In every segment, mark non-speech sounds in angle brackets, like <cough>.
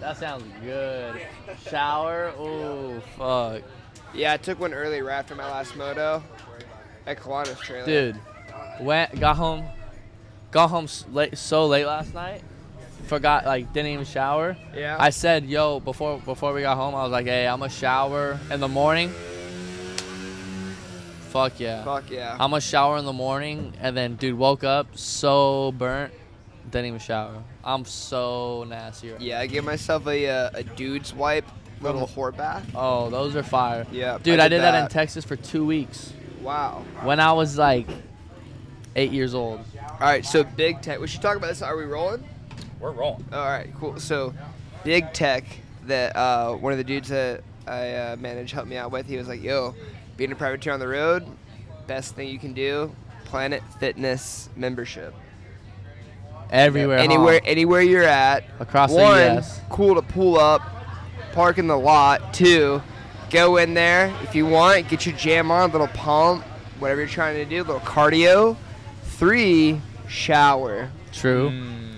That sounds good. Shower. Oh fuck, Yeah, I took one early right after my last moto at Kiwanis trailer. dude. Went got home, got home late, so late last night. Forgot like didn't even shower. Yeah. I said, yo, before before we got home, I was like, hey, I'm gonna shower in the morning. Fuck yeah. Fuck yeah. I'm gonna shower in the morning, and then dude woke up so burnt, didn't even shower. I'm so nasty. Right yeah, I give myself a uh, a dude's wipe, little whore bath. Oh, those are fire. Yeah, Dude, I did, that. in. Texas for two weeks Wow. when I was like eight years old. All right, so big tech. We should talk about this. Are we rolling? We're rolling. All right, cool. So, big tech that uh, one of the dudes that I uh, managed helped me out with. He was like, "Yo, being a privateer on the road, best thing you can do. Planet Fitness membership. Everywhere. huh? anywhere, anywhere you're at. Across the One, US. cool to pull up, park in the lot. Two, go in there if you want. Get your jam on, little pump, whatever you're trying to do, little cardio. Three, shower. True. Mm.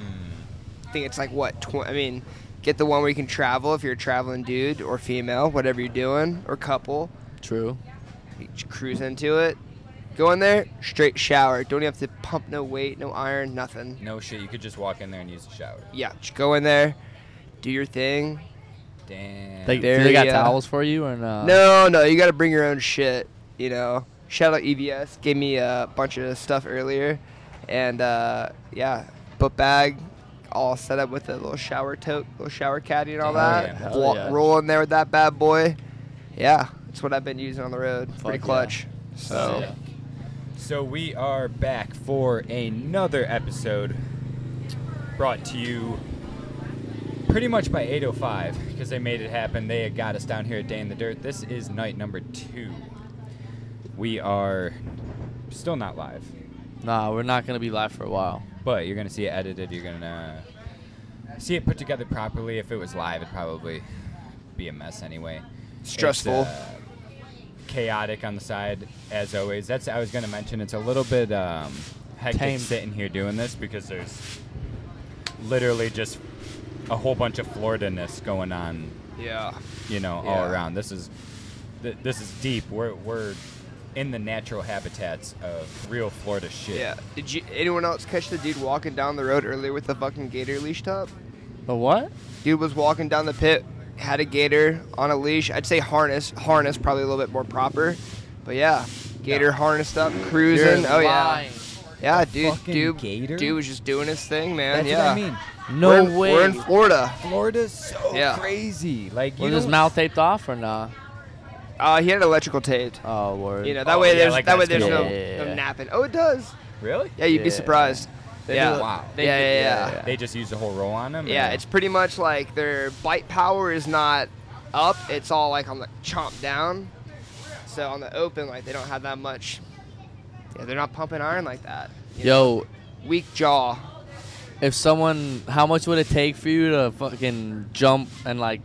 I think it's like what? Tw- I mean, get the one where you can travel if you're a traveling dude or female, whatever you're doing, or couple. True. You cruise into it. Go in there, straight shower. Don't even have to pump no weight, no iron, nothing. No shit. You could just walk in there and use the shower. Yeah, just go in there, do your thing. Damn. They, do they got ya- towels for you or no? no, no, you got to bring your own shit. You know. Shout out EVS, gave me a bunch of stuff earlier, and uh, yeah, book bag, all set up with a little shower tote, little shower caddy, and all Hell that. yeah. Hell Wa- yeah. Roll in there with that bad boy. Yeah, that's what I've been using on the road. Pretty clutch. yeah. So Yeah. So we are back for another episode brought to you pretty much by 805 because they made it happen. They got us down here at Day in the Dirt. This is night number two. We are still not live, Nah, we're not gonna be live for a while. but you're gonna see it edited. You're gonna see it put together properly. If it was live, it'd probably be a mess anyway. It's, Stressful. uh, chaotic on the side as always. That's I was gonna mention. It's a little bit um, hectic Tame. sitting here doing this because there's literally just a whole bunch of Florida-ness going on. yeah, You know, all Yeah. around. This is th- this is deep. We're we're in the natural habitats of real Florida shit. yeah. Did you anyone else catch the dude walking down the road earlier with the fucking gator leashed up? The what? Dude was walking down the pit, had a gator on a leash. I'd say harness, harness probably a little bit more proper, but yeah, gator Yeah. harnessed up, cruising. You're oh yeah, lying. yeah, dude, dude, gator? dude was just doing his thing, man. That's yeah, what I mean. No we're in, way. We're in Florida. Florida's so Yeah. crazy. Like you Was his mouth taped off or not? Uh, he had an electrical tape. Oh, word. You know that Oh, way yeah, there's like that way that's there's no, good. no napping. Oh, it does. Really? Yeah, you'd be surprised. They yeah. do- wow. They yeah, do- yeah, yeah, They just use the whole roll on them. Yeah, or- it's pretty much like their bite power is not up. It's all like on the chomp down. So on the open, like they don't have that much. Yeah, they're not pumping iron like that. you know? Yo, weak jaw. if someone, how much would it take for you to fucking jump and like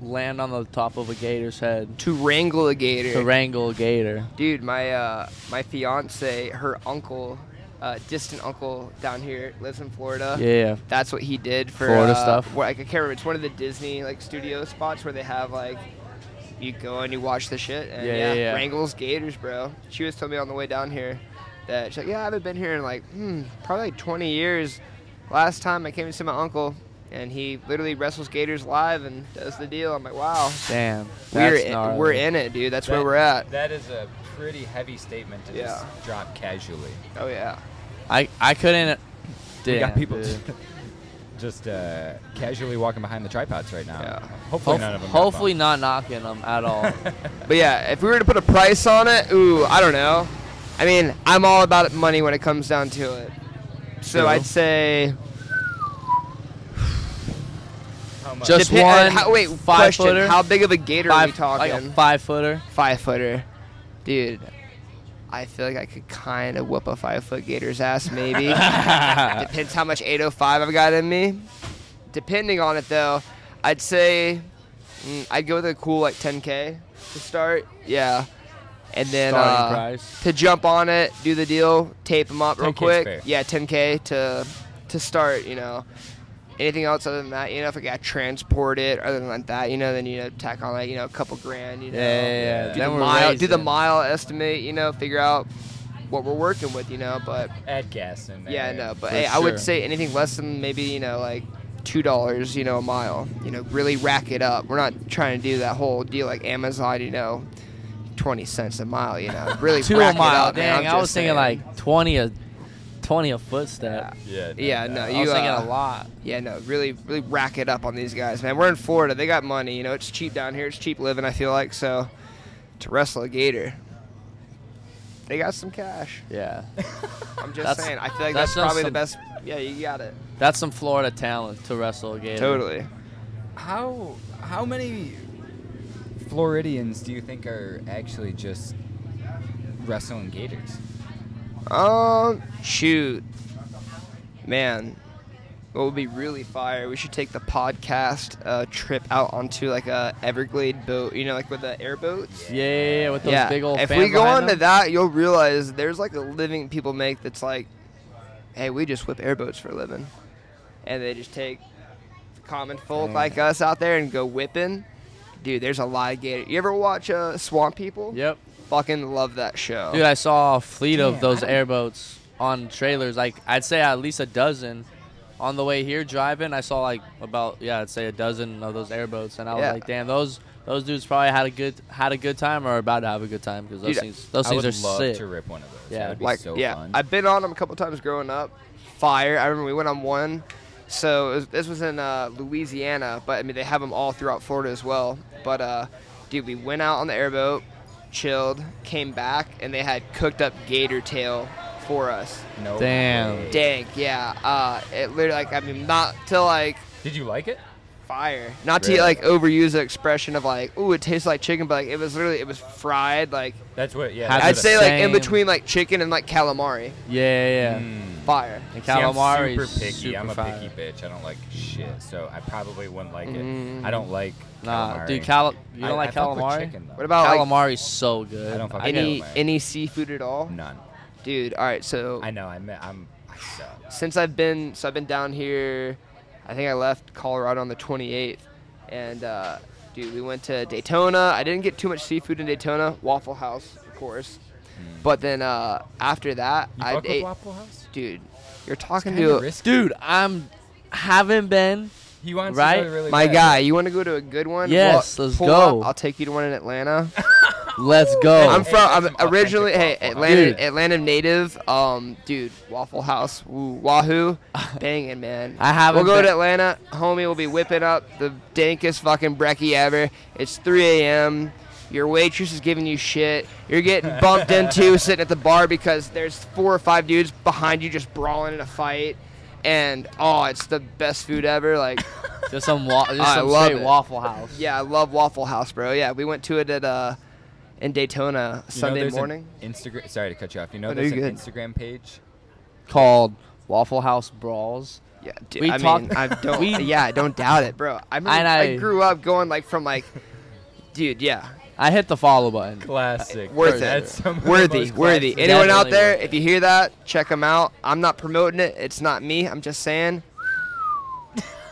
land on the top of a gator's head To wrangle a gator. to wrangle a gator? Dude, my uh, my fiance, her uncle, uh, distant uncle down here, lives in Florida. Yeah. That's what he did for Florida uh, stuff? Where, like, I can't remember. It's one of the Disney like studio spots where they have like you go and you watch the shit and Yeah, yeah, yeah, yeah. wrangles gators, bro. She was telling me on the way down here that she's like, yeah, I haven't been here in like hmm, probably like 20 years. Last time I came to see my uncle, and he literally wrestles gators live and does the deal. I'm like, wow, Damn. we're in, we're in it, dude. That's where we're at. That is a pretty heavy statement to Yeah. just drop casually. Oh yeah. I I couldn't. we got people dude. <laughs> just, just uh, casually walking behind the tripods right now. Yeah. Hopefully Hof- none of them. hopefully not knocking them at all. <laughs> But yeah, if we were to put a price on it, ooh, I don't know. I mean, I'm all about money when it comes down to it. So True. I'd say How much? Just Depen- one how, wait, five question. footer? How big of a gator are we talking? like a five footer. five footer, dude. I feel like I could kind of whoop a five foot gator's ass, maybe. <laughs> Depends how much 805 I've got in me. Depending on it, though, I'd say mm, I'd go with a cool like 10k to start. Yeah, and then uh, to jump on it, do the deal, tape them up real 10K 's quick. fair. Yeah, 10k to to start. You know, anything else other than that, you know, if I got to transport it, other than like that, you know, then you know, tack on like you know a couple grand, you know, Yeah, yeah, yeah. do Then the we're mile, do the mile estimate, you know, figure out what we're working with, you know, but Add gas in there. yeah, no, but For hey, I would say anything less than maybe you know like two dollars, you know, a mile. You know, really rack it up. We're not trying to do that whole deal like Amazon, you know, twenty cents a mile. You know, really <laughs> Two a rack it mile. up, man. Dang, I'm was thinking saying. like 20 a 20 a footstep. Yeah. Yeah, no, I you was thinking uh, a lot. Yeah, no, really, really rack it up on these guys, man. We're in Florida. They got money. You know, it's cheap down here. It's cheap living. I feel like so. To wrestle a gator, they got some cash. Yeah. I'm <laughs> just That's- saying. I feel like that's that's, probably some- the best. Yeah, you got it. That's some Florida talent to wrestle a gator. Totally. How how many Floridians do you think are actually just wrestling gators? Um, shoot, man, what would be really fire? We should take the podcast uh, trip out onto like a Everglade boat. You know, like with the airboats. Yeah, yeah, yeah, with those yeah. big old if we go onto them. that, you'll realize there's like a living people make that's like, hey, we just whip airboats for a living, and they just take common folk like us out there and go whipping. Dude, there's a lot of gator. You ever watch uh, Swamp People? Yep. Fucking love that show. Dude, I saw a fleet Damn, of those airboats on trailers. Like I'd say at least a dozen. On the way here driving, I saw like about yeah, I'd say a dozen of those airboats, and I was Yeah. like, damn, those those dudes probably had a good had a good time or are about to have a good time because those Dude, things those I things would are love sick. to rip one of those. Yeah. Be like so yeah, fun. I've been on them a couple times growing up. Fire! I remember we went on one. So it was, this was in uh, Louisiana, but I mean they have them all throughout Florida as well. But uh, dude, we went out on the airboat, chilled, came back, and they had cooked up gator tail for us. no Damn. way. Dang, yeah. Uh, it literally like I mean not to like Did you like it? Fire, not Really? to like overuse the expression of like ooh it tastes like chicken, but like it was literally it was fried like That's what. Yeah. Has that's I'd it say like in same- between like chicken and like calamari. Yeah, yeah. Mm. Fire. And See, I'm calamari super is picky. super I'm a fire. picky bitch. I don't like shit, so I probably wouldn't like Mm. it. I don't like. Nah, calamari. dude, cal- you don't I like fuck with calamari? chicken, though. What about like Calamari's so good. I don't fuck I with any calamari. any seafood at all? None. Dude, all right. So I know. I mean, I'm. I suck. since I've been so I've been down here, I think I left Colorado on the 28th, and uh, dude, we went to Daytona. I didn't get too much seafood in Daytona. Waffle House, of course. But then uh, after that, You I fuck with ate. Waffle House? Dude, you're talking to risky. Dude, I'm haven't been. He wants Right? to go really my bad. guy. You want to go to a good one? Yes, Well, let's go. up. I'll take you to one in Atlanta. <laughs> Let's go. I'm from. I'm originally. Hey, Atlanta. Dude. Atlanta native. Um, dude, Waffle House. Woo, Wahoo, <laughs> banging man. I haven't We'll go been- to Atlanta, homie. We'll be whipping up the dankest fucking brekkie ever. It's 3 a.m. Your waitress is giving you shit. You're getting <laughs> bumped into sitting at the bar because there's four or five dudes behind you just brawling in a fight. And oh, it's the best food ever. Like, <laughs> just some, wa- just I some love straight it. Waffle House. yeah, I love Waffle House, bro. Yeah, we went to it at uh in Daytona You know Sunday there's morning. Instagram. Sorry to cut you off. You know Oh, there's an good. Instagram page. Called Waffle House Brawls. Yeah, dude, We I talked- mean, I <laughs> don't. we- <laughs> yeah, I don't doubt it, bro. I, mean, I, I- grew up going like from like, dude, yeah, I hit the follow button. Classic. worth That's it, some of the worthy, worthy. Anyone out there, if you hear that, check them out. I'm not promoting it. It's not me. I'm just saying,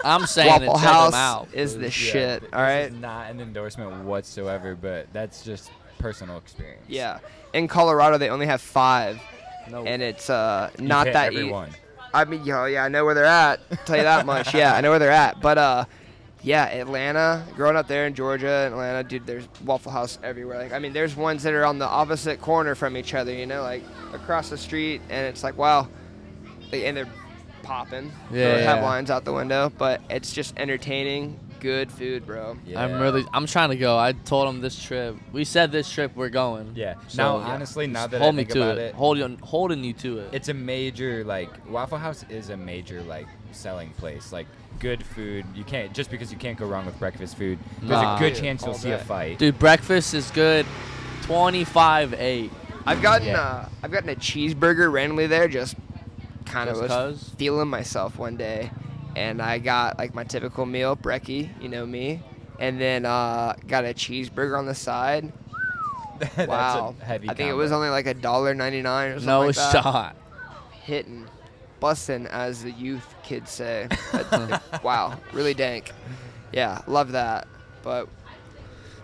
I'm saying Waffle House out. is the Yeah, shit. All right. Not an endorsement whatsoever, but that's just personal experience. Yeah. In Colorado, they only have five, No. and it's uh You not hit that. e- everyone. I mean, yo, yeah, I know where they're at. tell you that much. <laughs> Yeah, I know where they're at. But uh, yeah, Atlanta. Growing up there in Georgia Atlanta, dude, there's Waffle House everywhere. Like, I mean, there's ones that are on the opposite corner from each other. You know, like across the street, and it's like, wow, and they're popping. Yeah, They have lines out the window, but it's just entertaining, good food, bro. Yeah. I'm really. I'm trying to go. I told him this trip. We said this trip we're going. Yeah. So, now, yeah. honestly, now that hold I me to about it. it, Hold you, holding you to it. it's a major like Waffle House is a major like selling place. Like good food, you can't just because you can't go wrong with breakfast food. There's Nah. a good Dude, chance you'll all see a fight. Dude, breakfast is good. Twenty-five eight. I've gotten Yeah. uh, I've gotten a cheeseburger randomly there, just kind of Just was 'cause? feeling myself one day, and I got like my typical meal, brekkie, you know me, and then uh, got a cheeseburger on the side. <laughs> Wow. I think it was only like a dollar ninety nine or something No like that. shot. Hitting. bussin', as the youth kids say. <laughs> Wow, really dank. Yeah, love that. But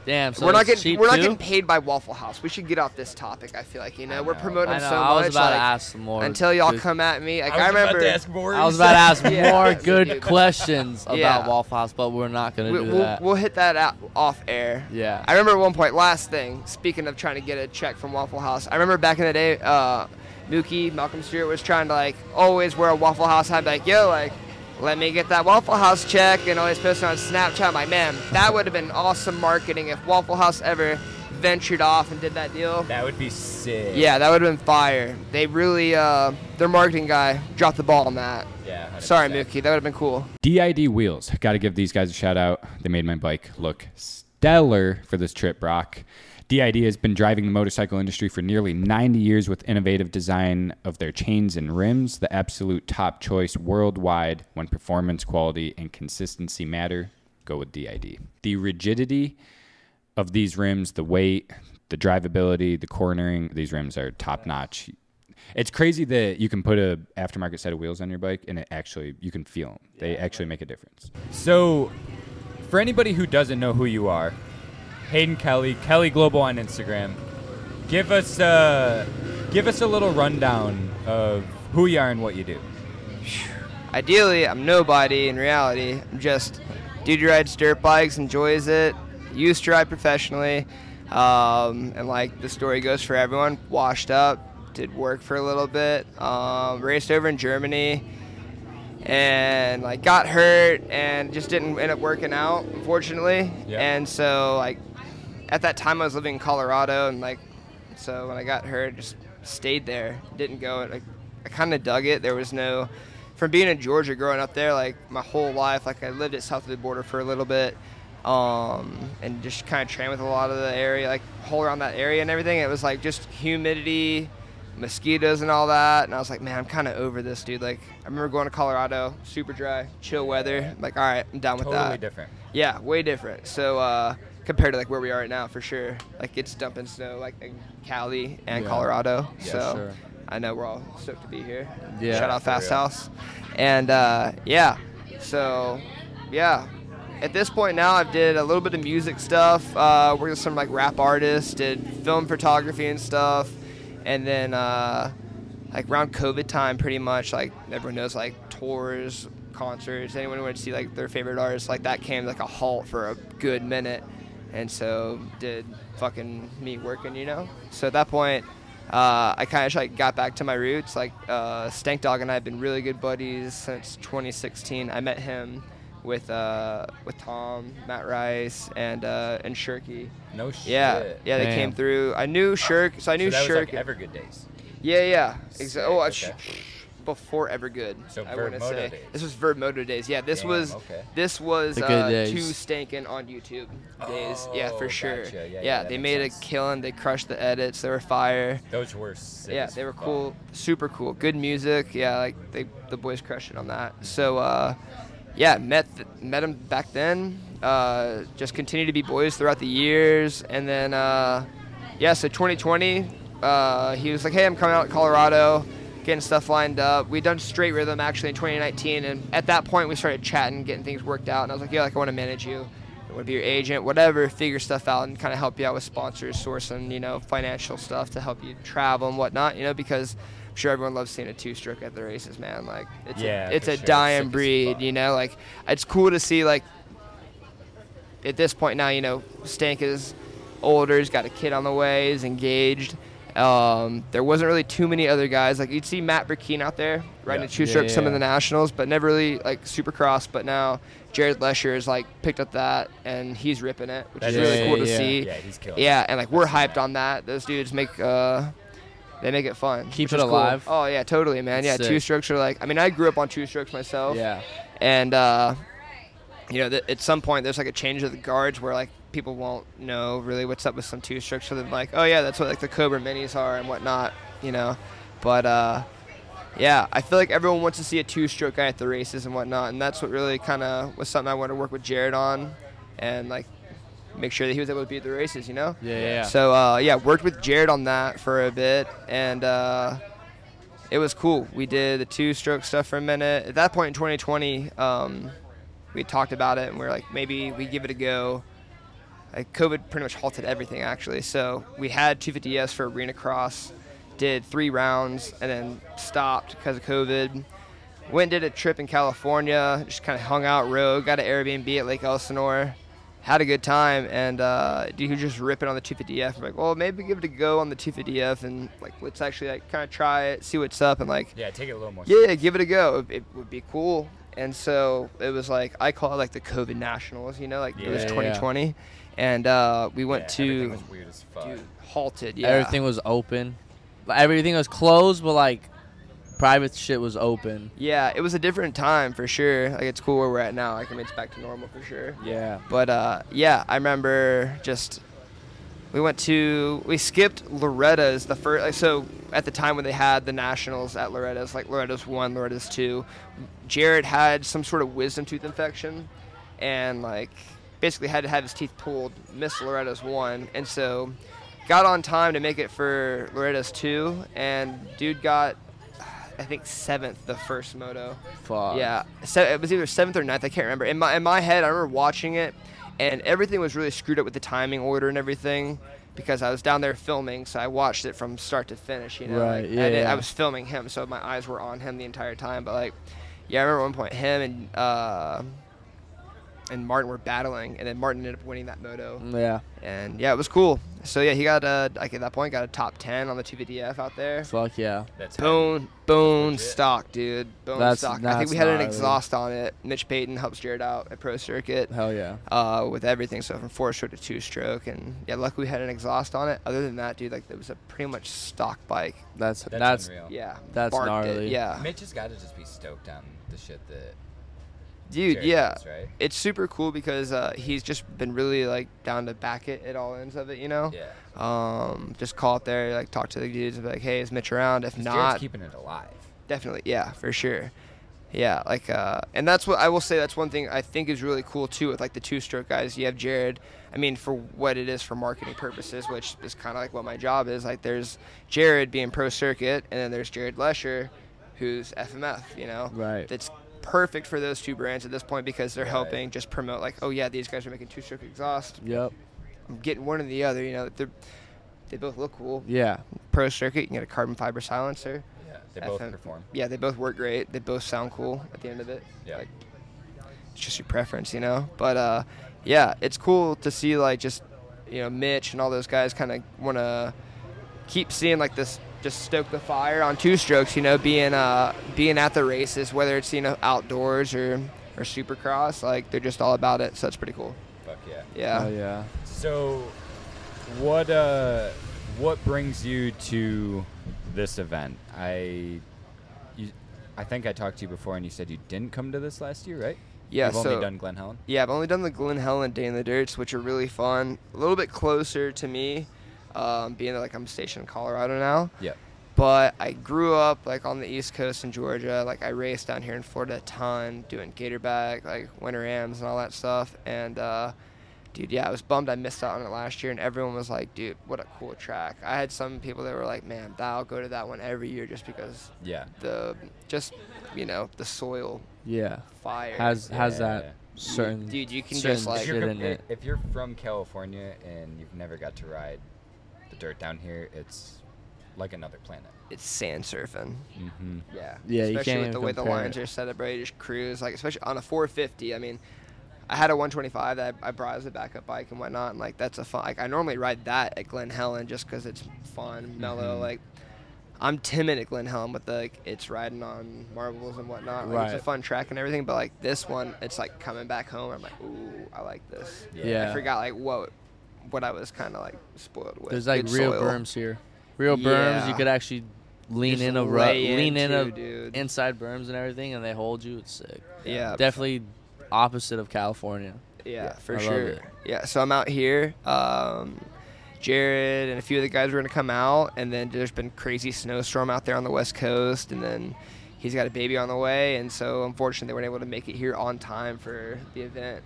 Damn. So we're not getting cheap we're not too? getting paid by Waffle House. We should get off this topic. I feel like you know I we're know. promoting I them know. so I was much. about to ask some more. until y'all good- come at me, like I, I, was about remember. to ask more. I was about to ask <laughs> Yeah. more good questions <laughs> about Yeah. Waffle House, but we're not gonna we, do we'll, that. we'll hit that out off air. yeah. I remember at one point, last thing, speaking of trying to get a check from Waffle House, I remember back in the day, uh, Mookie, Malcolm Stewart was trying to like always wear a Waffle House hat, be like, yo, like, let me get that Waffle House check, and always posting on Snapchat. I'm like, man, that would have been awesome marketing if Waffle House ever ventured off and did that deal. That would be sick. Yeah, that would have been fire. They really, uh, their marketing guy dropped the ball on that. Yeah. 100%. Sorry, Mookie, that would have been cool. DID Wheels. Got to give these guys a shout out. They made my bike look stellar for this trip, Brock. DID has been driving the motorcycle industry for nearly 90 years with innovative design of their chains and rims, the absolute top choice worldwide when performance, quality, and consistency matter. Go with DID. The rigidity of these rims, the weight, the drivability, the cornering, these rims are top notch. It's crazy that you can put a aftermarket set of wheels on your bike and it actually you can feel them. They actually make a difference. So, for anybody who doesn't know who you are, Hayden Kelly, Kelly Global on Instagram, give us a give us a little rundown of who you are and what you do. Ideally, I'm nobody. In reality, I'm just dude who rides dirt bikes, enjoys it, used to ride professionally, um, and like the story goes for everyone, washed up, did work for a little bit, um, raced over in Germany, and like got hurt and just didn't end up working out, unfortunately. Yeah. And so like at that time I was living in Colorado, and like so when I got hurt, just stayed there, didn't go. Like I kind of dug it. There was no from being in Georgia, growing up there, like my whole life, like I lived at south of the border for a little bit, um, and just kind of trained with a lot of the area, like whole around that area and everything. It was like just humidity, mosquitoes, and all that. And I was like, man, I'm kind of over this, dude. Like I remember going to Colorado, super dry, chill weather. like, all right, I'm down with Totally that. different. Yeah, way different. So uh, compared to like where we are right now, for sure. Like it's dumping snow, like in Cali and Yeah. Colorado. Yeah, so sure. I know we're all stoked to be here. Yeah, Shout out Fast real. House. And uh, yeah, so yeah. At this point now, I've did a little bit of music stuff. Uh, worked with some like rap artists, did film photography and stuff, and then uh, like around COVID time, pretty much like everyone knows like tours, concerts. Anyone who wanted to see like their favorite artists, like that came like a halt for a good minute, and so did fucking me working, you know. So at that point, uh, I kind of like got back to my roots. Like uh, Stank Dog and I have been really good buddies since 2016. I met him with uh, with Tom, Matt Rice, and uh, and Shirky. No shit. Yeah, yeah, they came through. I knew Shirk, so I knew so that Shirk. was like Evergood days. yeah, yeah. Exa- Sick, oh, I okay. sh- before Evergood. So I Verb wanna Moto say days. this was Verb Moto days. Yeah, this Damn, was okay. this was The good uh, days. too stinking on YouTube days. yeah, Oh, for sure. gotcha. Yeah, Yeah, yeah, they made sense. a killing. They crushed the edits. They were fire. Those were sick yeah, they were fuck. cool, super cool, good music. Yeah, like they the boys crushed it on that. So uh, yeah, met th- met him back then. Uh, just continued to be boys throughout the years, and then uh, yeah, so 2020, uh, he was like, hey, I'm coming out to Colorado, getting stuff lined up. We'd done straight rhythm actually in 2019, and at that point we started chatting, getting things worked out, and I was like, yeah, like I want to manage you. I want to be your agent, whatever, figure stuff out and kind of help you out with sponsors, sourcing, you know, financial stuff to help you travel and whatnot, you know, because I'm sure everyone loves seeing a two-stroke at the races, man. Like, it's Yeah, a, it's a sure. dying Sick breed, you know. Like, it's cool to see like at this point now, you know, Stank is older, he's got a kid on the way, he's engaged. Um, there wasn't really too many other guys. Like you'd see Matt Burkeen out there riding Yeah. a two stroke Yeah, some of the nationals, but never really like supercross. But now Jared Lesher has like picked up that and he's ripping it, which That is really cool to Yeah, see. Yeah, he's killing. Yeah, and like we're hyped on that. Those dudes make uh they make it fun. Keep it is cool. alive. Oh yeah, totally, man. That's yeah, sick. two strokes are like I mean I grew up on two strokes myself Yeah. and uh, you know, th- at some point there's like a change of the guards where like people won't know really what's up with some two strokes, so they're like, oh yeah, that's what like the Cobra Minis are and whatnot, you know. But uh, yeah, I feel like everyone wants to see a two-stroke guy at the races and whatnot, and that's what really kind of was something I wanted to work with Jared on, and like make sure that he was able to be at the races, you know. Yeah, yeah. So uh, yeah, worked with Jared on that for a bit, and uh, it was cool. We did the two stroke stuff for a minute. At that point in 2020, um, we talked about it and we are like, maybe we give it a go. Like COVID pretty much halted everything actually. So we had 250s for arena cross, did three rounds, and then stopped because of COVID. Went and did a trip in California, just kind of hung out, rode, got an Airbnb at Lake Elsinore, had a good time, and uh, dude, he just ripping on the 250F. I'm like, well, maybe give it a go on the 250F, and like, let's actually like kind of try it, see what's up, and like, Yeah, take it a little more. yeah, give it a go. It, it would be cool. And so it was like I call it like the COVID Nationals, you know, like it was Yeah, yeah. 2020, and uh, we went Yeah, everything to was weird as fuck. dude, halted. Yeah, Everything was open. Like, Everything was closed, but like private shit was open. Yeah, it was a different time for sure. Like it's cool where we're at now. Like I mean, it's back to normal for sure. Yeah. But uh, yeah, I remember just we went to we skipped Loretta's the first. Like, so at the time when they had the nationals at Loretta's, like Loretta's one, Loretta's two, Jared had some sort of wisdom tooth infection, and like basically had to have his teeth pulled. Missed Loretta's one, and so got on time to make it for Loretta's two, and dude got. I think seventh the first moto. Fuck. Yeah, se- it was either seventh or ninth. I can't remember. In my in my head, I remember watching it, and everything was really screwed up with the timing order and everything, because I was down there filming, so I watched it from start to finish. You know, Right, Like, yeah, I, did- yeah. I was filming him, so my eyes were on him the entire time. But like, yeah, I remember one point him and uh, and Martin were battling, and then Martin ended up winning that moto, Yeah. and yeah, it was cool. So yeah, he got uh, like at that point got a top ten on the 250F out there. Fuck yeah. That's heavy. Bone, bone legit. stock, dude. Bone That's- stock. I think we had an gnarly. exhaust on it. Mitch Payton helps Jared out at Pro Circuit Hell yeah. uh, with everything. So from four stroke to two stroke, and yeah, luckily we had an exhaust on it. Other than that, dude, like it was a pretty much stock bike. That's That's, that's, unreal. Yeah, That's barked gnarly. It. Yeah, Mitch has got to just be stoked on the shit that dude. Jared yeah, right? it's super cool because uh, he's just been really like down to back it at all ends of it. You know. Yeah. Um, just call up there, like talk to the dudes, and be like, "Hey, is Mitch around? If not, Jared's keeping it alive. Definitely, yeah, for sure. Yeah, like, uh, and that's what I will say. That's one thing I think is really cool too with like the two-stroke guys. You have Jared. I mean, for what it is for marketing purposes, which is kind of like what my job is. Like, there's Jared being pro circuit, and then there's Jared Lesher, who's FMF. You know, Right. That's perfect for those two brands at this point because they're Right. helping just promote like, oh yeah, these guys are making two-stroke exhaust. Yep. I'm getting one or the other. You know, they they both look cool. Yeah. Pro circuit, you can get a carbon fiber silencer. Yeah. They both FM. perform. Yeah, they both work great. They both sound cool at the end of it. Yeah. Like, it's just your preference, you know. But uh, yeah, it's cool to see like just you know Mitch and all those guys kind of want to keep seeing like this, just stoke the fire on two strokes. You know, being uh being at the races, whether it's you know outdoors or or supercross, like they're just all about it. So it's pretty cool. Fuck yeah. Yeah. Hell yeah. So, what uh, what brings you to this event? I, you, I think I talked to you before, and you said you didn't come to this last year, right? Yeah, You've so only done Glen Helen. Yeah, I've only done the Glen Helen Day in the Dirts, which are really fun. A little bit closer to me, um, being that like I'm stationed in Colorado now. Yep. But I grew up like on the East Coast in Georgia. Like I raced down here in Florida a ton, doing Gatorback, like Winter Ams and all that stuff. And uh, dude, yeah, I was bummed I missed out on it last year. And everyone was like, dude, what a cool track. I had some people that were like, man, I'll go to that one every year just because Yeah. the just you know the soil Yeah. fire. Has has Yeah. that certain Dude, you can just, like- If you're, in it. if you're from California and you've never got to ride the dirt down here, it's like another planet. it's sand surfing. Mm-hmm. Yeah. Yeah, you especially can't with the way the lines it. are set up, right? You just cruise like, especially on a 450. I mean, I had a 125 that I, I brought as a backup bike and whatnot, and like that's a fun. Like I normally ride that at Glen Helen just because it's fun, mellow. Mhm. Like I'm timid at Glen Helen with the, like it's riding on marbles and whatnot. Like, It's a fun track and everything, but like this one, it's like coming back home. I'm like, ooh, I like this. Yeah. I forgot like what what I was kind of like spoiled with. There's like Good real soil. berms here. Real berms. You could actually lean Just in a rut, lean in a dude. inside berms and everything, and they hold you. It's sick. Yeah. Definitely opposite of California. Yeah, Yeah, for I sure. Yeah, so I'm out here. Um, Jared and a few of the guys were gonna come out, and then there's been crazy snowstorm out there on the west coast, and then he's got a baby on the way, and so unfortunately they weren't able to make it here on time for the event.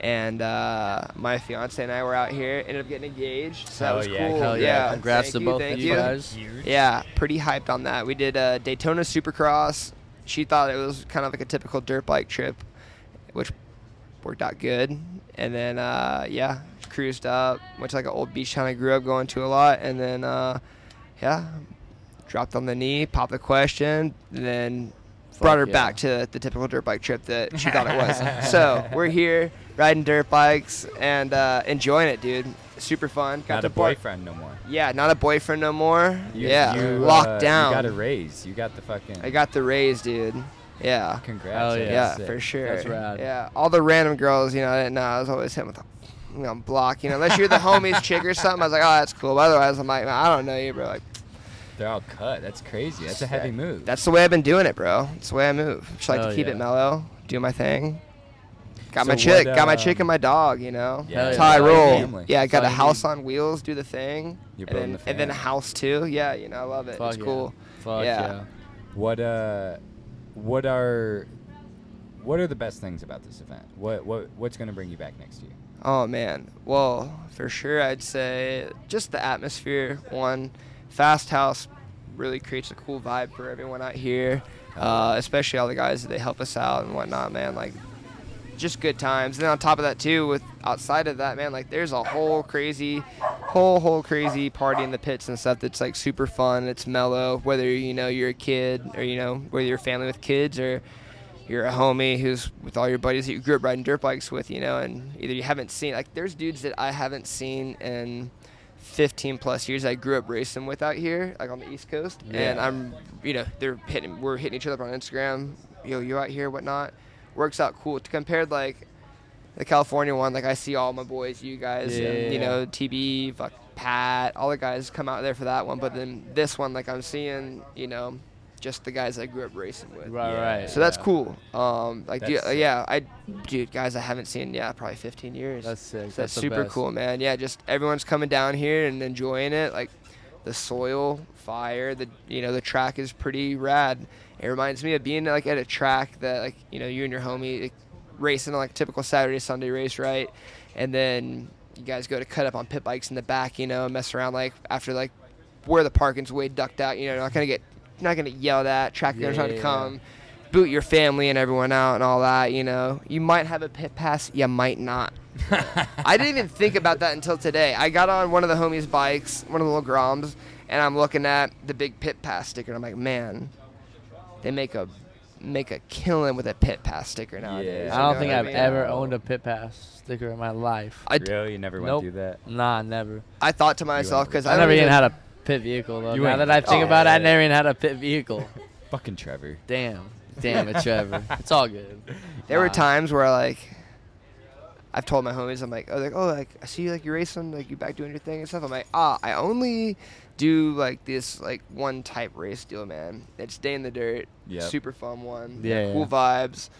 And uh, my fiance and I were out here, ended up getting engaged, so that Hell was yeah, cool. Hell yeah. Congrats thank to you, both of you guys. Huge. Yeah, pretty hyped on that. We did uh, Daytona Supercross. She thought it was kind of like a typical dirt bike trip, which worked out good. And then uh, yeah, cruised up, went to like an old beach town I grew up going to a lot, and then uh, yeah, dropped on the knee, popped the question, and then brought her yeah. back to the typical dirt bike trip that she thought it was. so we're here riding dirt bikes and uh, enjoying it, dude. Super fun. Got Not a bar- boyfriend no more. Yeah, not a boyfriend no more. You- yeah, you, locked uh, down. You got a raise. You got the fucking. I got the raise, dude. Yeah. Congrats. Hell that's Yeah, sick. for sure. That's rad. Yeah, all the random girls, you know, I didn't know. I was always hitting with a you know, block, you know, unless you're the <laughs> homies chick or something. I was like, oh, that's cool. But otherwise, I'm like, I don't know you, bro. Like, They're all cut. That's crazy. That's a heavy move. that's the way I've been doing it, bro. That's the way I move. Just like Hell to keep yeah. it mellow, do my thing. Got my chick, what, got my chick um, and my dog, you know. Yeah, that's yeah. how I That's roll. Yeah, I got a house need. on wheels, do the thing. You're and building then, the and then a house too. Yeah, you know, I love it. Fuck it's yeah. cool. Fuck Yeah. yeah. What uh, what are, what are the best things about this event? What what what's gonna bring you back next year? Oh man. Well, for sure I'd say just the atmosphere. One, Fast House really creates a cool vibe for everyone out here. Uh, especially all the guys that they help us out and whatnot, man. Like just good times. And then on top of that too, with outside of that, man, like there's a whole crazy, whole whole crazy party in the pits and stuff that's like super fun. It's mellow, whether you know you're a kid or you know whether you're a family with kids or you're a homie who's with all your buddies that you grew up riding dirt bikes with, you know, and either you haven't seen like there's dudes that I haven't seen in 15 plus years I grew up racing with out here, like on the East Coast, and I'm, you know, they're hitting, we're hitting each other up on Instagram, yo, you out here, whatnot, works out cool. to compare like the California one, like I see all my boys, you guys, and, you Yeah. know, TB, fuck, Pat, all the guys come out there for that one, but then this one, like I'm seeing, you know, just the guys I grew up racing with. Right, Yeah. right. So that's cool. Um, like, dude, That's- yeah, I, dude, guys, I haven't seen, yeah, probably 15 years. That's sick. So that's, That's super best. cool, man. Yeah, just everyone's coming down here and enjoying it. Like, the soil, fire, the you know the track is pretty rad. It reminds me of being like at a track that like you know you and your homie like, racing on like a typical Saturday Sunday race, right? And then you guys go to cut up on pit bikes in the back, you know, mess around like after like where the parking's way ducked out. You know, you're not gonna get not gonna yell yelled at. Track Yeah, trying yeah, to yeah. Come. Boot your family and everyone out and all that, you know. You might have a pit pass, you might not. <laughs> I didn't even think about that until today. I got on one of the homies' bikes, one of the little Groms, and I'm looking at the big pit pass sticker. And I'm like, man, they make a make a killing with a pit pass sticker nowadays. Yeah. I don't know think I've mean? ever owned a pit pass sticker in my life. I, really, you never went Nope. through that. Nah, never. I thought to myself because I, I, never even even- had a pit vehicle though. You now that I think oh, about it, I oh. never even had a pit vehicle. <laughs> Fucking Trevor. Damn. Damn it, Trevor. It's all good. There were Nah. times where like I've told my homies, I'm like, oh, like, oh, like I see you like you're racing, like you back doing your thing and stuff. I'm like, ah, I only do like this like one type race deal, man. It's day in the dirt, Yep. super fun one, Yeah, cool yeah. vibes.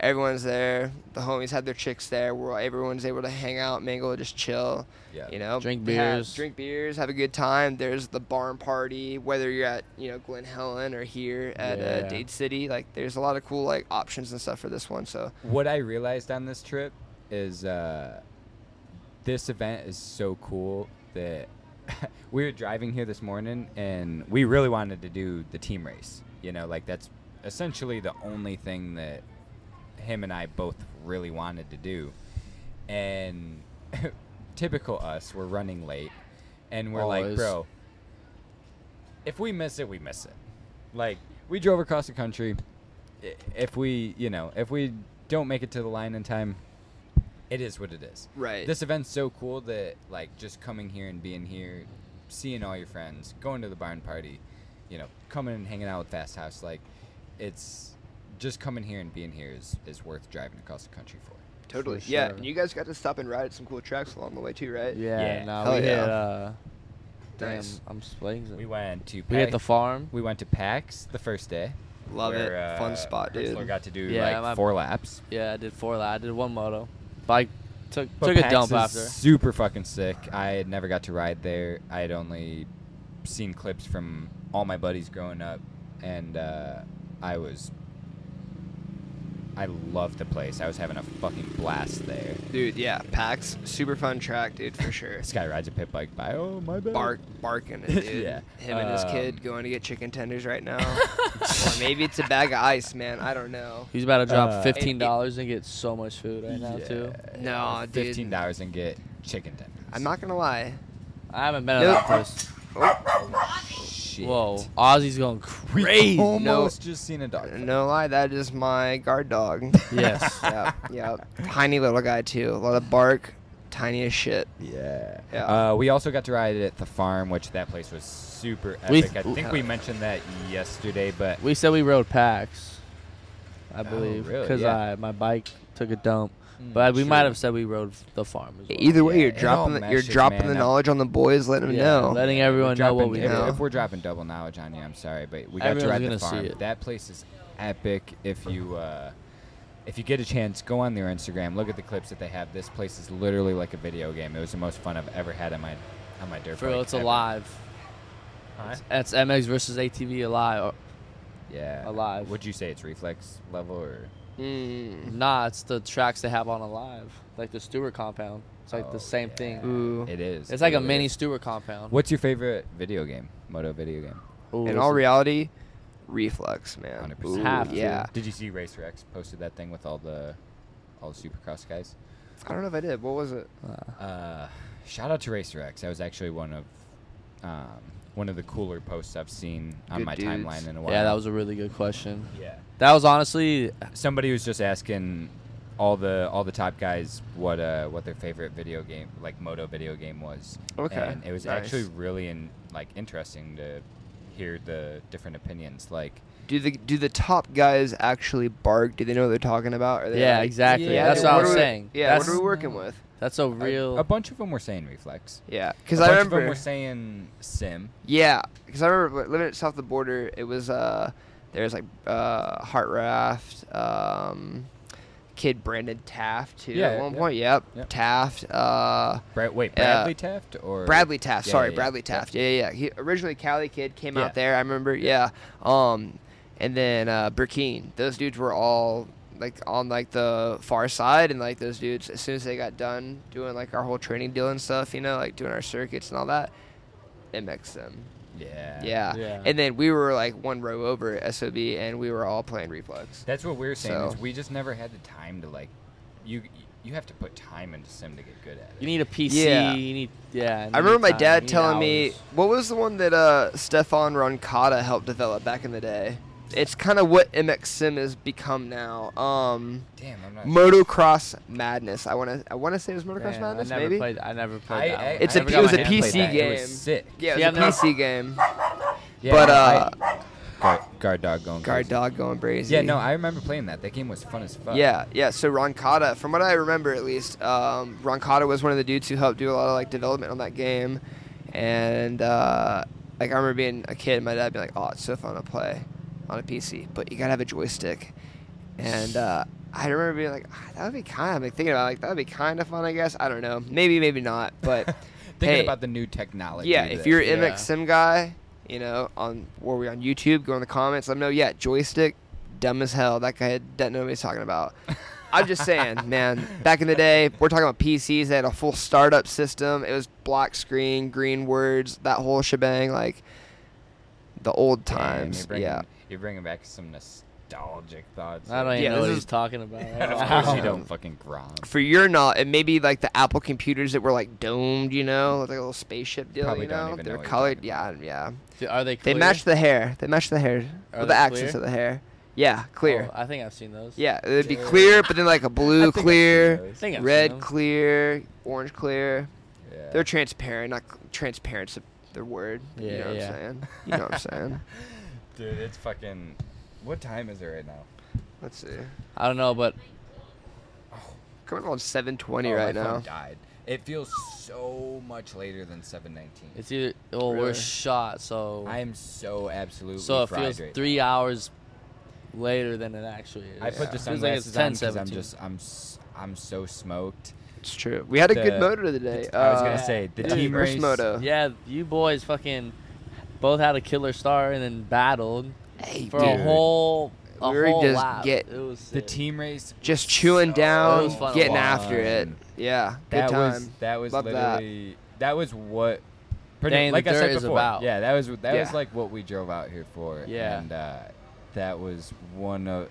Everyone's there. The homies had their chicks there. Where everyone's able to hang out, mingle, just chill. Yeah. You know, Drink have- beers. drink beers, have a good time. There's the barn party, whether you're at you know Glen Helen or here at Yeah, uh. Dade City. Like, there's a lot of cool like options and stuff for this one. So What I realized on this trip is uh, this event is so cool that <laughs> we were driving here this morning and we really wanted to do the team race. You know, like that's essentially the only thing that him and I both really wanted to do. And <laughs> typical us, we're running late and we're like, bro, if we miss it, we miss it. Like we drove across the country. If we, you know, if we don't make it to the line in time, it is what it is. right. This event's so cool that like just coming here and being here, seeing all your friends, going to the barn party, you know, coming and hanging out with Fast House, like it's just coming here and being here is, is worth driving across the country for. Totally. For Yeah, sure. and you guys got to stop and ride at some cool tracks along the way too, right? Yeah, Yeah. no, Hell we hit. yeah. Uh, damn, I'm spacing. We went to We hit the farm. we went to PAX the first day. Love where, it. Fun uh, spot, dude. Whistler got to do Yeah, like my- four laps. Yeah, I did four. laps. I did one moto. Bike took But took a dump is after. Super fucking sick. I had never got to ride there. I had only seen clips from all my buddies growing up, and uh, I was I love the place. I was having a fucking blast there. Dude, yeah, PAX, super fun track, dude, for sure. <laughs> This guy rides a pit bike by. Oh my bad. Bark, barking it, <laughs> dude. Yeah. Him and his Um, kid going to get chicken tenders right now. <laughs> or maybe it's a bag of ice, man. I don't know. He's about to drop Uh, fifteen dollars and get so much food right now too. No, dude. Fifteen dollars and get chicken tenders. I'm not gonna lie. I haven't been at Nope. that place. Shit. Whoa, Ozzy's going We crazy. almost just seen a dog. No lie, that is my guard dog. <laughs> Yes. yeah, yeah. Tiny little guy too. A lot of bark, tiny as shit. Yeah. Yeah. Uh, we also got to ride at the farm, which that place was super We- epic. I think we mentioned that yesterday, but We said we rode PAX. I Oh, believe really? because Yeah. I my bike took a dump, Mm, but we might have said we rode the farm as well. Either way, Yeah, you're dropping the, you're dropping man. the That- knowledge on the boys, letting them Yeah, know. letting everyone know what we if, know. If we're dropping double knowledge on you, I'm sorry, but we got Everyone's to ride gonna the see farm. it. That place is epic. If you uh, if you get a chance, go on their Instagram, look at the clips that they have. This place is literally like a video game. It was the most fun I've ever had on my on my dirt For bike. real, it's ever. alive. Huh? That's MX versus ATV alive. Yeah. Alive. Would you say it's reflex level or? Mm. Nah, it's the tracks they have on alive, like the Stewart compound. It's like Oh, the same yeah. thing. Ooh. It is. It's It like a really mini. Stewart compound. What's your favorite video game? Moto video game. Ooh, In all reality, reflex, man. 100%. Ooh, Have to. yeah. Did you see Racer X posted that thing with all the all the Supercross guys? I don't know if I did. What was it? uh, Uh, shout out to Racer X. That was actually one of um, one of the cooler posts I've seen on Good my dudes. timeline in a while. yeah, that was a really good question. yeah. That was honestly Somebody was just asking all the all the top guys what uh what their favorite video game like moto video game was. Okay, And it was nice. actually really in, like interesting to hear the different opinions. Like Do the do the top guys actually bark? Do they know what they're talking about? Are they Yeah, like- exactly. Yeah, That's they- what I what was we- saying. Yeah, That's, what are we working with? That's a a- real. a, bunch of them were saying reflex. Yeah, because I bunch of remember. them were saying sim. Yeah, because I remember living at south of the border. It was uh, there's like uh, Heart Raft, um, kid Brandon Taft too. Yeah, at one yeah. point, yep, Yep. Taft. Uh, Brad, wait, Uh, Bradley Taft or Bradley Taft. Yeah, sorry, yeah, yeah. Bradley Yep. Taft. Yeah, yeah. yeah. He originally Cali kid came Yeah. out there. I remember. Yeah. Um, and then uh, Burkeen. Those dudes were all like on like the far side, and like those dudes, as soon as they got done doing like our whole training deal and stuff, you know, like doing our circuits and all that, it mixed them. Yeah. Yeah. Yeah. And then we were like one row over at SOB, and we were all playing reflex. That's what we were saying. So- Is we just never had the time to like, you you have to put time into sim to get good at it. you need a PC. Yeah. You need yeah. I you remember my time, dad you need telling me what was the one that uh, Stefan Roncada helped develop back in the day. It's kind of what MX Sim has become now. Um, Damn, I'm not. Motocross Madness. I want to. I want to say it was Motocross Man, Madness. I never maybe. played. I never played I, that. I, one. It's I a- it was a PC that. It was game. sick. Yeah, it I've was a never- PC game. Yeah, but uh, I- guard, guard dog going. guard crazy. dog going crazy. Yeah, no, I remember playing that. That game was fun as fuck. Yeah, yeah. So Roncada, from what I remember at least, um, Roncada was one of the dudes who helped do a lot of like development on that game, and uh, like I remember being a kid, my dad being like, "Oh, it's so fun to play on a PC, but you gotta have a joystick," and uh, I remember being like, ah, "That would be kind of like thinking about it, like that would be kind of fun, I guess. I don't know, maybe, maybe not, <laughs> but Thinking hey, about the new technology. yeah, if you're an Yeah. MX Sim guy, you know, on were we on YouTube, go in the comments, let me know. Yeah, joystick, dumb as hell. That guy doesn't know what he's talking about. <laughs> I'm just saying, man. Back in the day, we're talking about PCs. They had a full startup system. It was black screen, green words, that whole shebang. Like the old times. You're yeah. You're bringing back some nostalgic thoughts. I don't even Yeah, know this what is- he's talking about. And <laughs> of course you don't fucking grom. For your not, it may be like the Apple computers that were like domed, you know, like a little spaceship deal. Probably you don't know, even they're know what you're colored. talking Yeah, about. yeah. Are they? They Clear? match the hair. They match the hair. Are with they the accents clear? of the hair. Yeah, clear. Oh, I think I've seen those. Yeah, it'd be clear, but then like a blue I've clear. I think I've seen red them. clear, orange clear. Yeah. They're transparent, not cl- transparent's the, the word. you Yeah, know what. I'm saying? You know what I'm saying? <laughs> Dude, it's fucking. What time is it right now? Let's see. I don't know, but Coming on 7:20 Oh, right my phone now. Died. It feels so much later than 7:19. it's either well Really? we're shot, so I am so absolutely. so it fried feels right three now. hours later than it actually is. I put the Feels like it's sunglasses on because I'm 17. just I'm s- I'm so smoked. It's true. We had a good The- motor today. I was Uh, gonna say the dude, team first race. moto. Yeah, you boys fucking both had a killer start and then battled Hey, for dude. a whole a we were whole just lap. get it was The team race. just chewing It down, was fun getting after it. Yeah, good That time. was that was Love literally that. was what. Pretty, Dang, the like I said dirt is before, about. yeah, that was that was like what we drove out here for. Yeah. and uh, that was one of.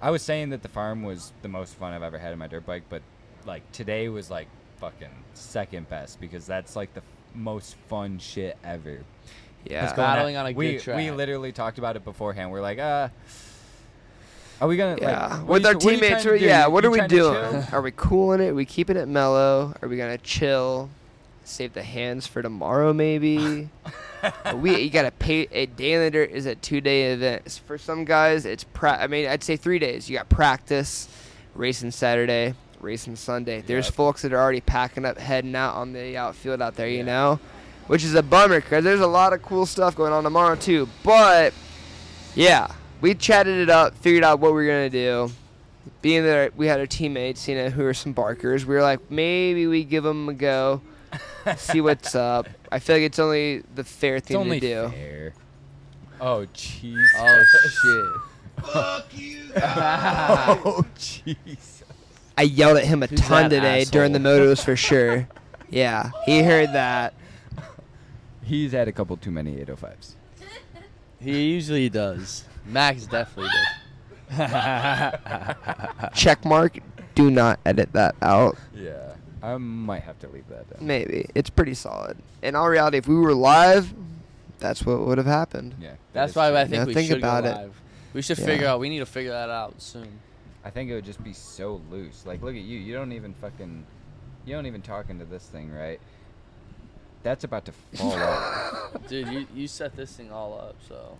I was saying that the farm was the most fun I've ever had in my dirt bike, but like today was like fucking second best because that's like the f- most fun shit ever. yeah. Let's go on Battling on a we, good track. We literally talked about it beforehand. We're like, uh, are we gonna? Yeah, like, with are our you tr- what teammates, trying to we're- yeah. What you are we doing? Are we cooling it? we keeping it mellow? Are we gonna chill? Save the hands for tomorrow, maybe. <laughs> we you gotta pay. A day in the dirt is a two day event. For some guys, it's pra- I mean, I'd say three days. You got practice, racing Saturday, racing Sunday. There's Yep. folks that are already packing up, heading out on the outfield out there. You know, which is a bummer because there's a lot of cool stuff going on tomorrow too. But yeah, we chatted it up, figured out what we were gonna do. Being that we had our teammates, you know, who are some barkers, we were like, maybe we give them a go, <laughs> see what's up. I feel like it's only the fair It's thing only to do. fair. Oh jeez. Oh shit. <laughs> Fuck you. <laughs> oh jeez. I yelled at him a Who's ton that today during the asshole? motos for sure. <laughs> Yeah, he heard that. He's had a couple too many 805s. He usually does. Max definitely does. <laughs> Check mark. Do not edit that out. Yeah. I might have to leave that down. Maybe it's pretty solid. In all reality, if we were live, that's what would have happened. Yeah. that That's is why true. I think Yeah, we think should about go it. live. We should Yeah. figure out. We need to figure that out soon. I think it would just be so loose. Like, look at you. You don't even fucking. You don't even talk into this thing, right? That's about to fall <laughs> off. Dude, you, you set this thing all up, so.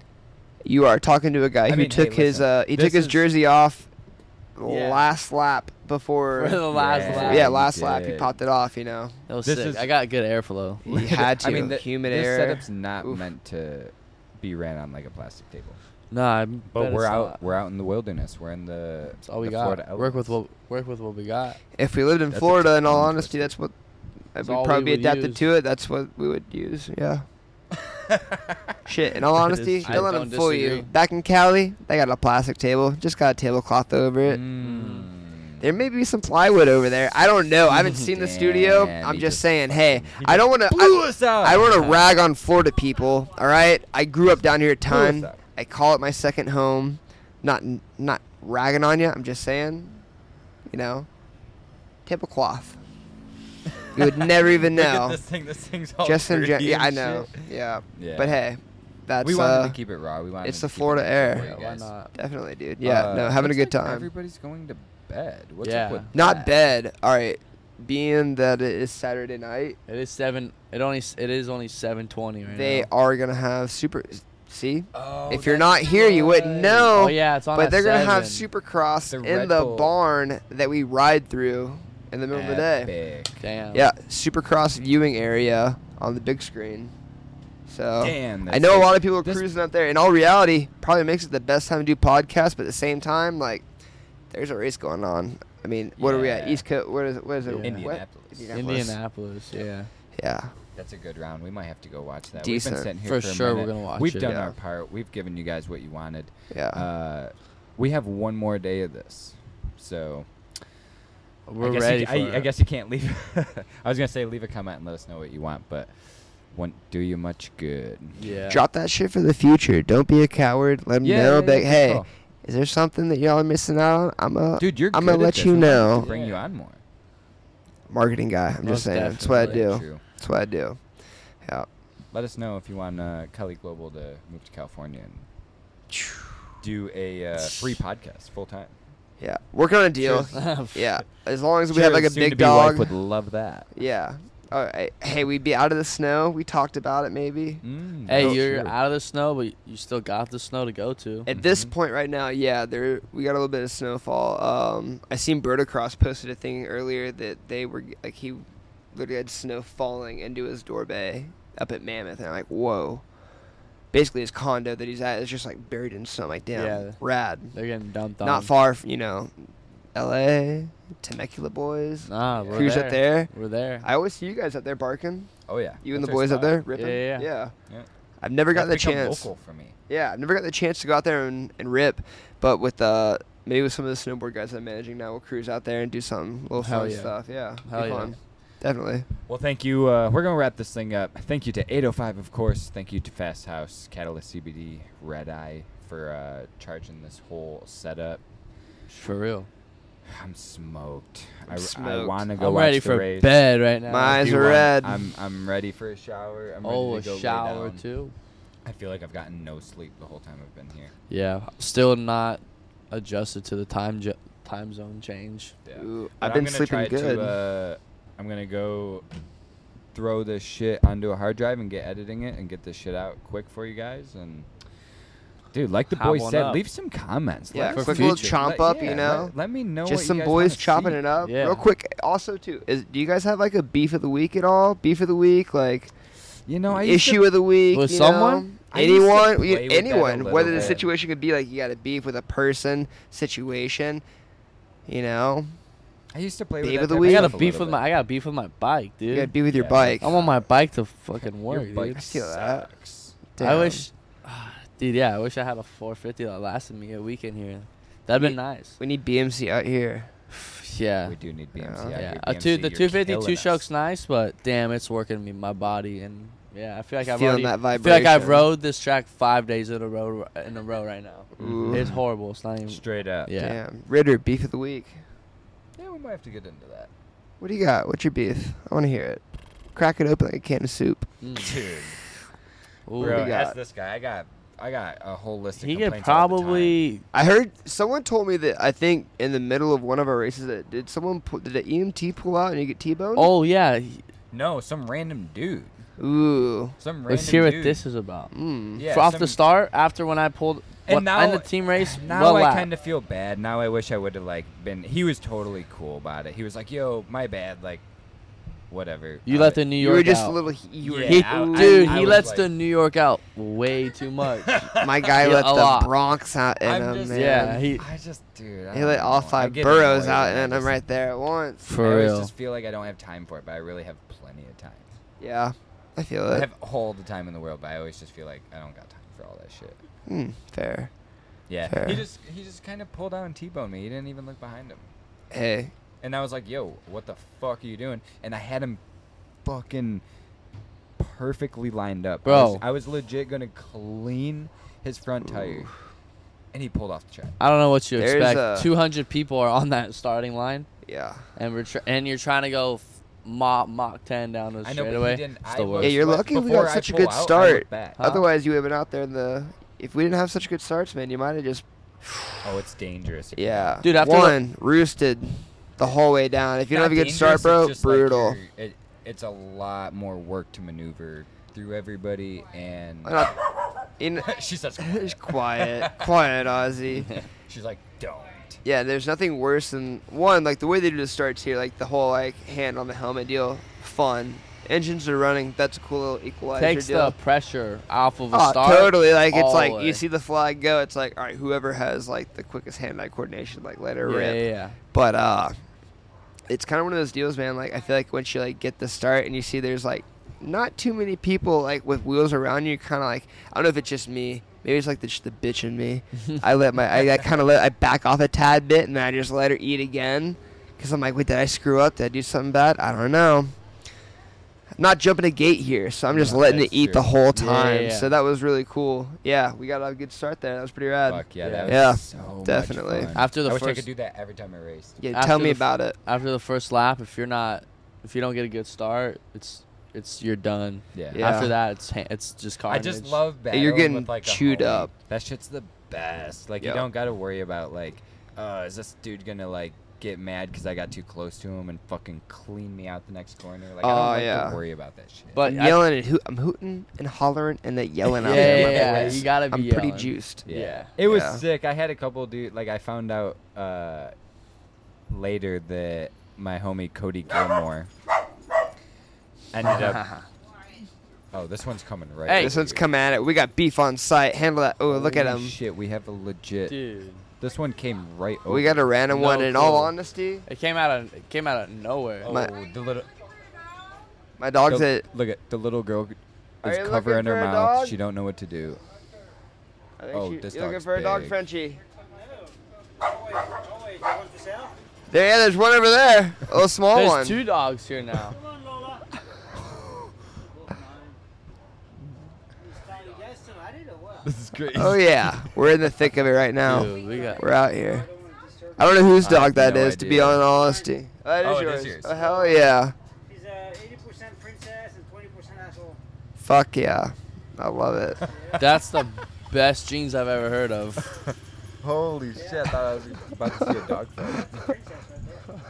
You are talking to a guy I who mean, took hey, his uh, he this took his is- jersey off Yeah. last lap before. For the last Yeah. lap. yeah, he last lap he popped it off. You know, That was This sick. is- I got good airflow. he had to. <laughs> I mean, the, humid this air. setup's not Oof. meant to be ran on like a plastic table. Nah, I'm, But we're out. not. We're out in the wilderness. We're in the. That's all we the got. Florida Work with what work with what we got. If we lived in That's Florida, in all honesty, that's what That's we'd all we probably be adapted use. to it. That's what we would use. Yeah. <laughs> Shit. In all honesty, don't I let them don't fool disagree. you. Back in Cali, they got a plastic table. Just got a tablecloth over it. Mm. There may be some plywood over there. I don't know. I haven't <laughs> seen the studio. I'm just just saying. Hey, I don't want to. blew I, us out. I want to rag on Florida people. All right. I grew up down here a Blew us ton. Out. I call it my second home. Not not ragging on you. I'm just saying. You know, tip a cloth. You would <laughs> never even Look at know. this thing. This thing's all Just in gen- yeah, I know. Yeah. Yeah. But hey, that's we wanted uh, to keep it raw. We wanted it's the keep it Florida air. Yeah, why not? definitely, dude. Yeah. Uh, no, having a good like time. Everybody's going to bed. What's Yeah. up with Not that? bed. All right. Being that it is Saturday night, It is seven. It only. s- It is only seven twenty right they now. are gonna have super. See, Oh, if you're not here, you wouldn't know. Oh yeah, it's on. but they're gonna have. Supercross The in Red the Bull. barn that we ride through in the middle of the day. Epic. Damn. Yeah, Supercross viewing area on the big screen. So Damn. I that's know a lot of people are This- cruising up there. In all reality, probably makes it the best time to do podcasts, but at the same time, like, there's a race going on. I mean, what are we at? Yeah. East Coast? What is it? What is it? Yeah. What? Indianapolis. Indianapolis. Yeah. Yeah. That's a good round. We might have to go watch that. Decent. We've been sitting here For for, a sure we're gonna watch We've it. done Yeah. our part. We've given you guys what you wanted. Yeah. Uh, we have one more day of this, so We're I guess ready You, for I. I guess you can't leave. <laughs> I was gonna say leave a comment and let us know what you want, but won't do you much good. Yeah. Drop that shit for the future. Don't be a coward. Let them Yeah, know. yeah, be yeah, hey, oh. is there something that y'all are missing out on? I'm a dude, you're. I'm gonna let you We might have to know. Bring you on more. Marketing guy. I'm Most just saying. That's what I do. True. That's what I do. Yeah. Let us know if you want uh, Kelly Global to move to California and <sighs> do a uh, free podcast full time. Yeah. Working on a deal. <laughs> Yeah. As long as we have like a big dog. Wife would love that. Yeah. All right. Hey, we'd be out of the snow. We talked about it maybe. Mm, Hey, that's you're true. out of the snow, but you still got the snow to go to. At this Mhm. point right now, yeah, there we got a little bit of snowfall. Um, I seen Bertacross posted a thing earlier that they were like he literally had snow falling into his door bay up at Mammoth, and I'm like, whoa. Basically, his condo that he's at is just like buried in snow. I'm like, damn, Yeah. rad. They're getting dumped on. Not far, from, you know, L.A. Temecula boys. Nah, we're Cruise there. up there. We're there. I always see you guys up there barking. Oh yeah. You and That's the our boys up there ripping. Yeah, yeah, yeah. Yeah. I've never got the That's become chance. Local for me. Yeah, I've never got the chance to go out there and, and rip, but with uh maybe with some of the snowboard guys I'm managing now, we'll cruise out there and do some little Hell fun yeah. stuff. Yeah, Hell be yeah. fun. Definitely. Well, thank you. Uh, we're gonna wrap this thing up. Thank you to 805, of course. Thank you to Fasthouse, Catalyst CBD, Red Eye for uh, charging this whole setup. For real. I'm smoked. I'm I, I want to go I'm watch ready the for race. bed right now. My eyes are want, red. I'm I'm ready for a shower. I'm oh, ready a to go shower too. I feel like I've gotten no sleep the whole time I've been here. Yeah, still not adjusted to the time jo- time zone change. Yeah. Ooh, I've been sleeping good. To, uh, I'm gonna go throw this shit onto a hard drive and get editing it and get this shit out quick for you guys. And dude, like the Have boys one said, up. leave some comments. yeah, Let us quick little future. chomp let- up, yeah, you know. Let, let me know. what Just you some guys boys wanna chopping see. it up. Yeah. Real quick, also too, is do you guys have like a beef of the week at all? Beef of the week, like You know, I used issue to, of the week. With you someone? know? I used to anyone, play you- with that a anyone. little Whether the bit. situation could be like you got a beef with a person, situation, you know, I used to play Beef with of that the type week? I got stuff a a beef little with my. I got a beef with my bike, you dude. got to be with your Yeah. bike. I want my bike to fucking work, Your bike dude. I feel that. sucks. I Damn. wish, dude. Yeah, I wish I had a 450 that lasted me a weekend here. That'd been nice. we need BMC out here. <sighs> Yeah. We do need BMC. Yeah. out Yeah, here. uh, BMC, dude, the you're 250 two us. stroke's nice, but damn, it's working me my body, and yeah, I feel like I've Feeling already, that I feel like I've rode this track five days in a row in a row right now. Ooh. It's horrible. It's not even. Straight up. Yeah. Damn, Ritter beef of the week. Yeah, we might have to get into that. What do you got? What's your beef? I want to hear it. Crack it open like a can of soup. Mm. Dude, Ooh. bro, you ask this guy. I got, I got a whole list of He could complaints all the time. probably. I heard someone told me that I think in the middle of one of our races that did someone pu- did an EMT pull out and you get T-boned? Oh yeah, he No, some random dude. Ooh. Some random let's hear what dude. this is about. Mm. Yeah, For off some- the start, after when I pulled And what, now- in the team race, <sighs> Now what I lap? kind of feel bad. Now I wish I would have like been. He was totally cool about it. He was like, "Yo, my bad." Like, whatever. You let the New You York were just out. a little. You were. Yeah, He, I- I- dude, I he was lets like- the New York out way too much. <laughs> My guy Yeah, let a the lot. Bronx out in I'm him, just- man. Yeah, he- I just, dude. I He don't let all know. I five get boroughs annoyed out, and I and I'm just- right there at once. I For always real. just feel like I don't have time for it, but I really have plenty of time. Yeah, I feel it. I it. have all the time in the world, but I always just feel like I don't got time for all that shit. Hmm, fair. Yeah, Fair. he just he just kind of pulled out and t-boned me. He didn't even look behind him, Hey, and I was like, "Yo, what the fuck are you doing?" And I had him fucking perfectly lined up, I was, Bro. I was legit gonna clean his front tire, Ooh. and he pulled off the track. I don't know what you There's expect. a- 200 people are on that starting line, yeah. and we're tr- and you're trying to go f- Mach Mach 10 down the I know, but straightaway. he didn't. It's I the was, worst. Yeah, you're but lucky we before got I such a pull good out, I look start. back. Huh? Otherwise, you would have been out there in the. If we didn't have such good starts, man, you might have just. <sighs> Oh, it's dangerous. Yeah. Dude, after the- one roosted the whole way down. If you don't have a good start, bro, it's just like brutal. it, it's a lot more work to maneuver through everybody, and Why not- <laughs> in, she says, <laughs> just quiet, quiet, Ozzy. <laughs> She's like, don't. Yeah, there's nothing worse than one like the way they do the starts here, like the whole like hand on the helmet deal, fun. Engines are running. That's a cool little equalizer takes deal. the pressure off of a Oh, start. totally. Like it's like the you see the flag go. It's like all right, whoever has like the quickest hand-eye coordination, like let her Yeah, rip. yeah, yeah. But uh, it's kind of one of those deals, man. Like I feel like once you like get the start and you see there's like not too many people like with wheels around you, kind of like I don't know if it's just me. Maybe it's like the, just the bitch in me. <laughs> I let my I, I kind of let I back off a tad bit and then I just let her eat again because I'm like, wait, did I screw up? Did I do something bad? I don't know. I'm not jumping a gate here, so I'm just No, letting it that's eat the whole time. yeah, yeah. So that was really cool. Yeah, we got a good start there. That was pretty rad. Fuck yeah, Yeah. that was Yeah, so much definitely. fun. After the I wish I first- could do that every time I raced. Yeah, After tell me the f- about it. After the first lap, if you're not, if you don't get a good start, it's it's you're done. Yeah. Yeah. After that, it's it's just I just love You're getting with, like, chewed up. That shit's the best. Like Yeah. you don't got to worry about like, uh, is this dude gonna like get mad because I got too close to him and fucking clean me out the next corner? Like I don't Oh, like yeah. to worry about that shit. But I'm I- yelling and hoot, I'm hooting and hollering and then yelling <laughs> yeah, out there. yeah, my yeah, boys. you gotta be I'm pretty yelling. juiced. Yeah. Yeah. It was Yeah. sick. I had a couple dude like I found out uh later that my homie Cody Gilmore ended up <laughs> Oh, this one's coming right. Hey. over This one's here. coming at it. We got beef on site. Handle that. Oh, look at Holy him. Shit, we have a legit. dude, This one came right over. We got a random No one. In all clue. honesty, it came out of it came out of nowhere. Oh, oh My- the little. my dog's the- at. Look at the little girl. Are is you covering her for a mouth. dog? She don't know what to do. I think Oh, she- this you looking dog's for a dog, big. Frenchie? Oh, wait, oh, wait, you want for sale? There, yeah, there's one over there. A little small one. There's one. two dogs here now. Come on, Lola. you guys still at it or what? This is crazy. Oh yeah, we're in the thick of it right now. Dude, we got. We're out here. I don't want to disturb I don't know whose dog have that no is, to be idea. on honesty. Oh, that is Oh, yours. is yours. Oh hell yeah. He's uh, 80% princess and 20% asshole. Fuck yeah. I love it. That's the best genes I've ever heard of. <laughs> Holy shit! I thought I was about to see a dog fight. Princess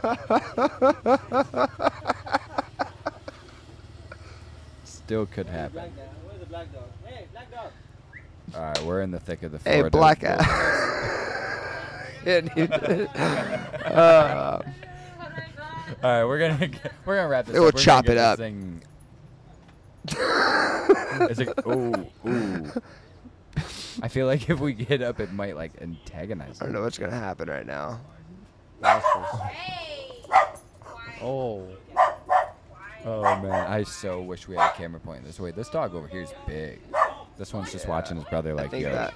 right there. <laughs> Still could Where's the happen. black dog? Where's the black dog? Hey, black dog. All right, we're in the thick of the hey, Florida. black wilderness. ass. <laughs> yeah, dude. <laughs> uh, All right, we're gonna <laughs> get- we're gonna wrap this. We'll up. We're chop gonna it up. Thing. It's like, ooh, ooh. I feel like if we get up, it might like antagonize. I don't know what's gonna happen right now. Oh. Oh man, I so wish we had a camera pointing this way. This dog over here is big. This one's just watching his brother like, think yo, that.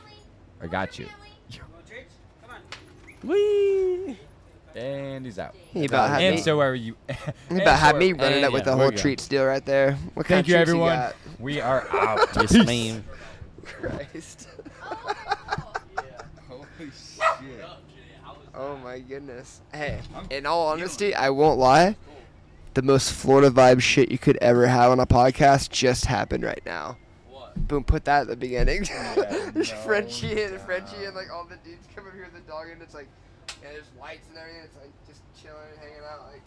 I got you. You want treats? Come on. Wee. And he's out. He about had and me. so are you. <laughs> He and about had so me running and up with yeah, the whole good. treats deal right there. What kind Thank you, of treats everyone. got? We are <laughs> out. Yes, ma'am. Christ. <laughs> Holy shit. Oh my goodness. Hey, in all honesty, I won't lie. The most Florida vibe shit you could ever have on a podcast just happened right now. Boom, put that at the beginning. <laughs> no Frenchie and Frenchie and like all the dudes come up here with the dog and it's like, yeah, there's lights and everything. It's like just chilling and hanging out. Like,